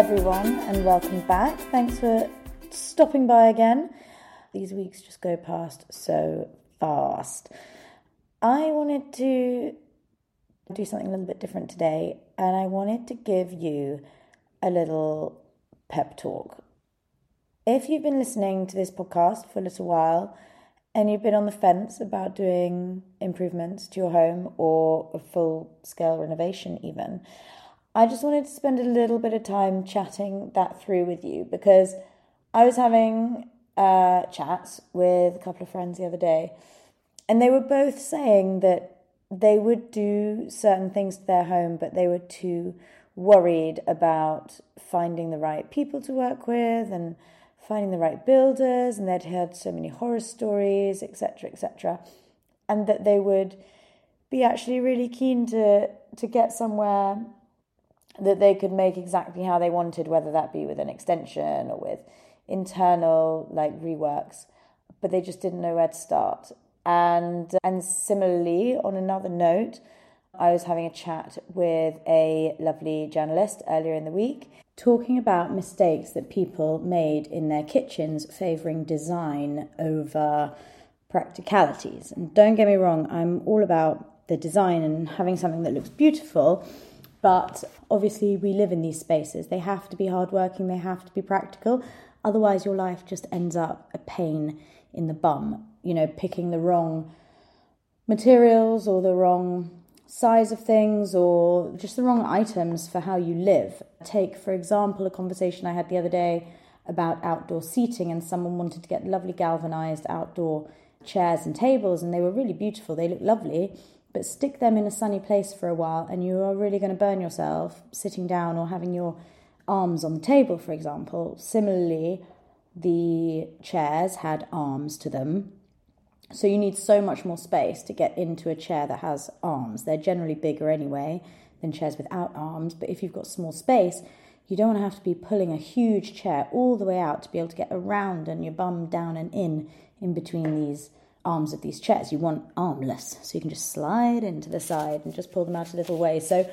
everyone, and welcome back. Thanks for stopping by again. These weeks just go past so fast. I wanted to do something a little bit different today, and I wanted to give you a little pep talk. If you've been listening to this podcast for a little while and you've been on the fence about doing improvements to your home or a full scale renovation, even, I just wanted to spend a little bit of time chatting that through with you because I was having uh, chats with a couple of friends the other day, and they were both saying that they would do certain things to their home, but they were too worried about finding the right people to work with and finding the right builders, and they'd heard so many horror stories, etc., etc., and that they would be actually really keen to to get somewhere that they could make exactly how they wanted, whether that be with an extension or with internal like reworks, but they just didn't know where to start. And and similarly, on another note, I was having a chat with a lovely journalist earlier in the week talking about mistakes that people made in their kitchens favoring design over practicalities. And don't get me wrong, I'm all about the design and having something that looks beautiful, but obviously, we live in these spaces. They have to be hardworking, they have to be practical. Otherwise, your life just ends up a pain in the bum. You know, picking the wrong materials or the wrong size of things or just the wrong items for how you live. Take, for example, a conversation I had the other day about outdoor seating, and someone wanted to get lovely galvanized outdoor chairs and tables, and they were really beautiful. They looked lovely, but stick them in a sunny place for a while and you are really going to burn yourself sitting down or having your arms on the table, for example. Similarly, the chairs had arms to them. So you need so much more space to get into a chair that has arms. They're generally bigger anyway than chairs without arms, but if you've got small space, you don't want to have to be pulling a huge chair all the way out to be able to get around and your bum down and in in between these arms of these chairs. You want armless, so you can just slide into the side and just pull them out a little way. So,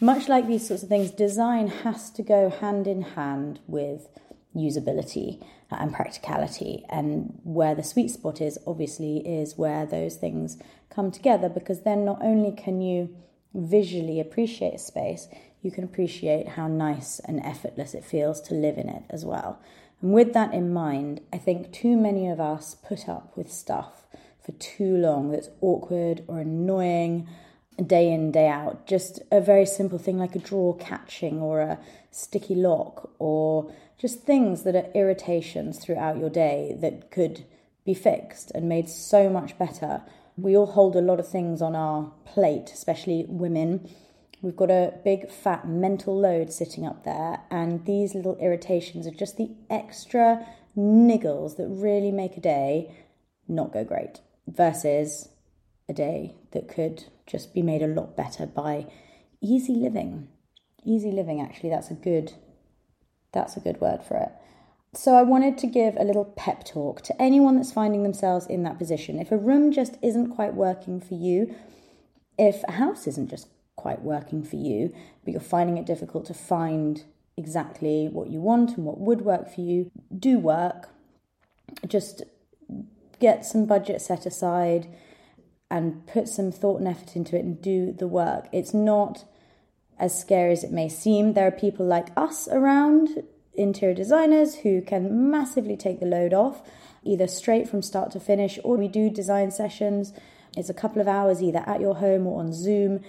much like these sorts of things, design has to go hand in hand with usability uh, and practicality. And where the sweet spot is, obviously, is where those things come together because then not only can you visually appreciate space, you can appreciate how nice and effortless it feels to live in it as well. And with that in mind, I think too many of us put up with stuff for too long that's awkward or annoying day in, day out. Just a very simple thing like a drawer catching or a sticky lock or just things that are irritations throughout your day that could be fixed and made so much better. We all hold a lot of things on our plate, especially women. We've got a big fat mental load sitting up there, and these little irritations are just the extra niggles that really make a day not go great versus a day that could just be made a lot better by easy living. Easy living, actually, that's a good that's a good word for it. So I wanted to give a little pep talk to anyone that's finding themselves in that position. If a room just isn't quite working for you, if a house isn't just quite working for you, but you're finding it difficult to find exactly what you want and what would work for you, do work. Just get some budget set aside and put some thought and effort into it and do the work. It's not as scary as it may seem. There are people like us around, interior designers, who can massively take the load off, either straight from start to finish, or we do design sessions. It's a couple of hours either at your home or on Zoom,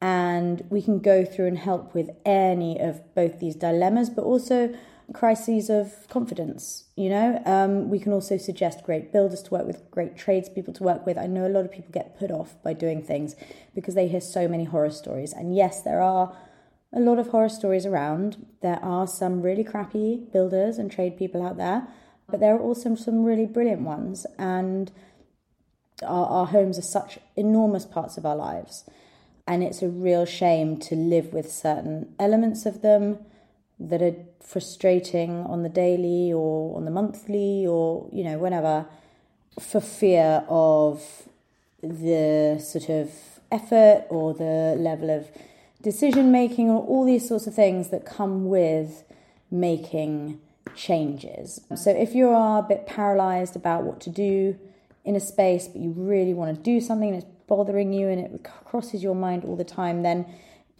and we can go through and help with any of both these dilemmas, but also crises of confidence. You know, um, we can also suggest great builders to work with, great tradespeople to work with. I know a lot of people get put off by doing things because they hear so many horror stories. And yes, there are a lot of horror stories around. There are some really crappy builders and trade people out there, but there are also some really brilliant ones. And our, our homes are such enormous parts of our lives. And it's a real shame to live with certain elements of them that are frustrating on the daily or on the monthly or, you know, whenever for fear of the sort of effort or the level of decision making or all these sorts of things that come with making changes. So if you are a bit paralyzed about what to do in a space, but you really want to do something and it's bothering you and it crosses your mind all the time, then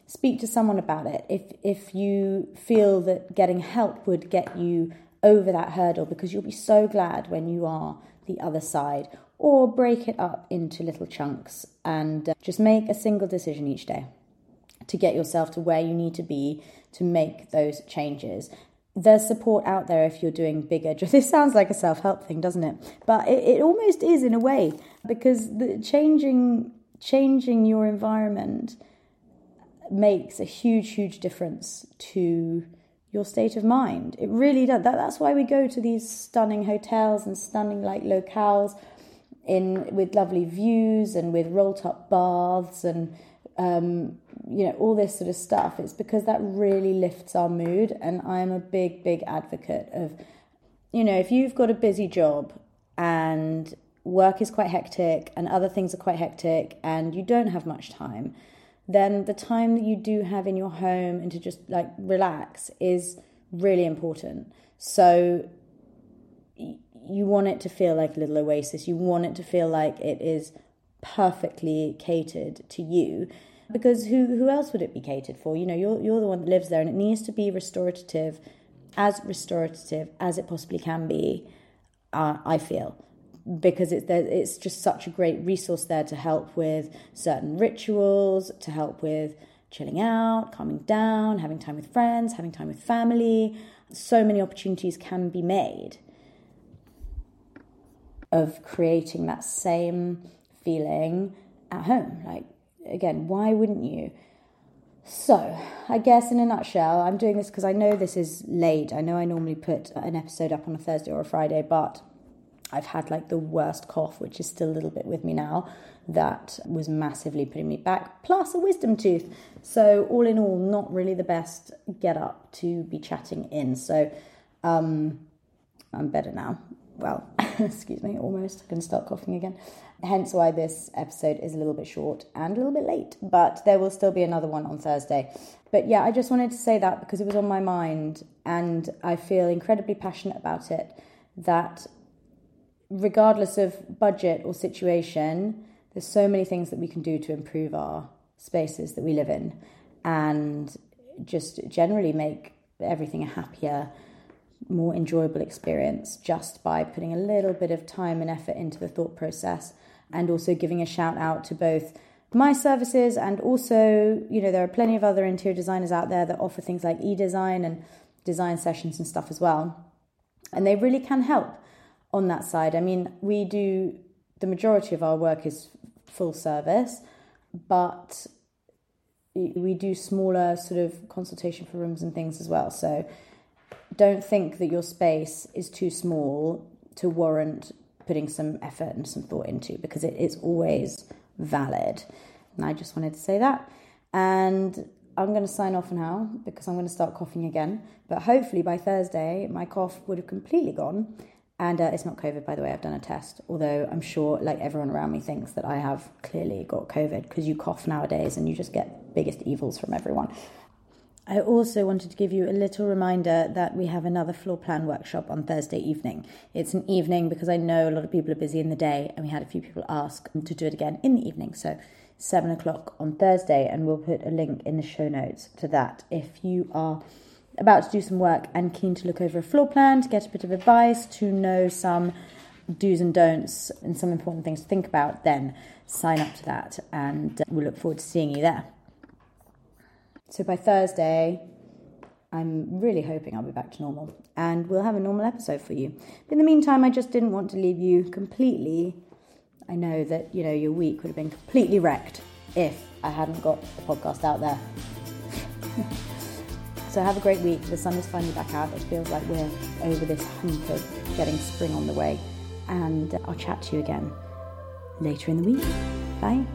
speak to someone about it. If if you feel that getting help would get you over that hurdle because you'll be so glad when you are the other side or break it up into little chunks and uh, just make a single decision each day to get yourself to where you need to be to make those changes. There's support out there if you're doing bigger. This sounds like a self help thing, doesn't it? But it, it almost is in a way because the changing changing your environment makes a huge, huge difference to your state of mind. It really does. That, that's why we go to these stunning hotels and stunning like locales in with lovely views and with rolled up baths and um, you know all this sort of stuff. It's because that really lifts our mood, and I'm a big, big advocate of you know if you've got a busy job and work is quite hectic and other things are quite hectic and you don't have much time then the time that you do have in your home and to just like relax is really important. So you want it to feel like a little oasis. You want it to feel like it is perfectly catered to you. Because who who else would it be catered for? You know, you're you're the one that lives there, and it needs to be restorative, as restorative as it possibly can be. Uh, I feel because it's there, it's just such a great resource there to help with certain rituals, to help with chilling out, calming down, having time with friends, having time with family. So many opportunities can be made of creating that same feeling at home. Like, again, why wouldn't you? So, I guess in a nutshell, I'm doing this because I know this is late. I know I normally put an episode up on a Thursday or a Friday, but I've had like the worst cough, which is still a little bit with me now, that was massively putting me back, plus a wisdom tooth. So, all in all, not really the best get up to be chatting in. So, um, I'm better now well, excuse me, almost. I can start coughing again. Hence why this episode is a little bit short and a little bit late, but there will still be another one on Thursday. But yeah, I just wanted to say that because it was on my mind and I feel incredibly passionate about it that regardless of budget or situation, there's so many things that we can do to improve our spaces that we live in and just generally make everything a happier more enjoyable experience just by putting a little bit of time and effort into the thought process and also giving a shout out to both my services and also you know there are plenty of other interior designers out there that offer things like e-design and design sessions and stuff as well. And they really can help on that side i mean we do the majority of our work is full service but we do smaller sort of consultation for rooms and things as well so don't think that your space is too small to warrant putting some effort and some thought into because it is always valid. And I just wanted to say that. And I'm going to sign off now because I'm going to start coughing again. But hopefully by Thursday, my cough would have completely gone. And uh, it's not COVID, by the way. I've done a test. Although I'm sure, like everyone around me thinks that I have clearly got COVID because you cough nowadays and you just get biggest evils from everyone. I also wanted to give you a little reminder that we have another floor plan workshop on Thursday evening. It's an evening because I know a lot of people are busy in the day, and we had a few people ask to do it again in the evening. So, seven o'clock on Thursday, and we'll put a link in the show notes to that if you are about to do some work and keen to look over a floor plan to get a bit of advice, to know some do's and don'ts and some important things to think about, then sign up to that, and uh, we'll look forward to seeing you there. So by Thursday, I'm really hoping I'll be back to normal and we'll have a normal episode for you. But in the meantime, I just didn't want to leave you completely. I know that, you know, your week would have been completely wrecked if I hadn't got the podcast out there. so have a great week. The sun is finally back out. It feels like we're over this hump of getting spring on the way. And I'll chat to you again later in the week. Bye.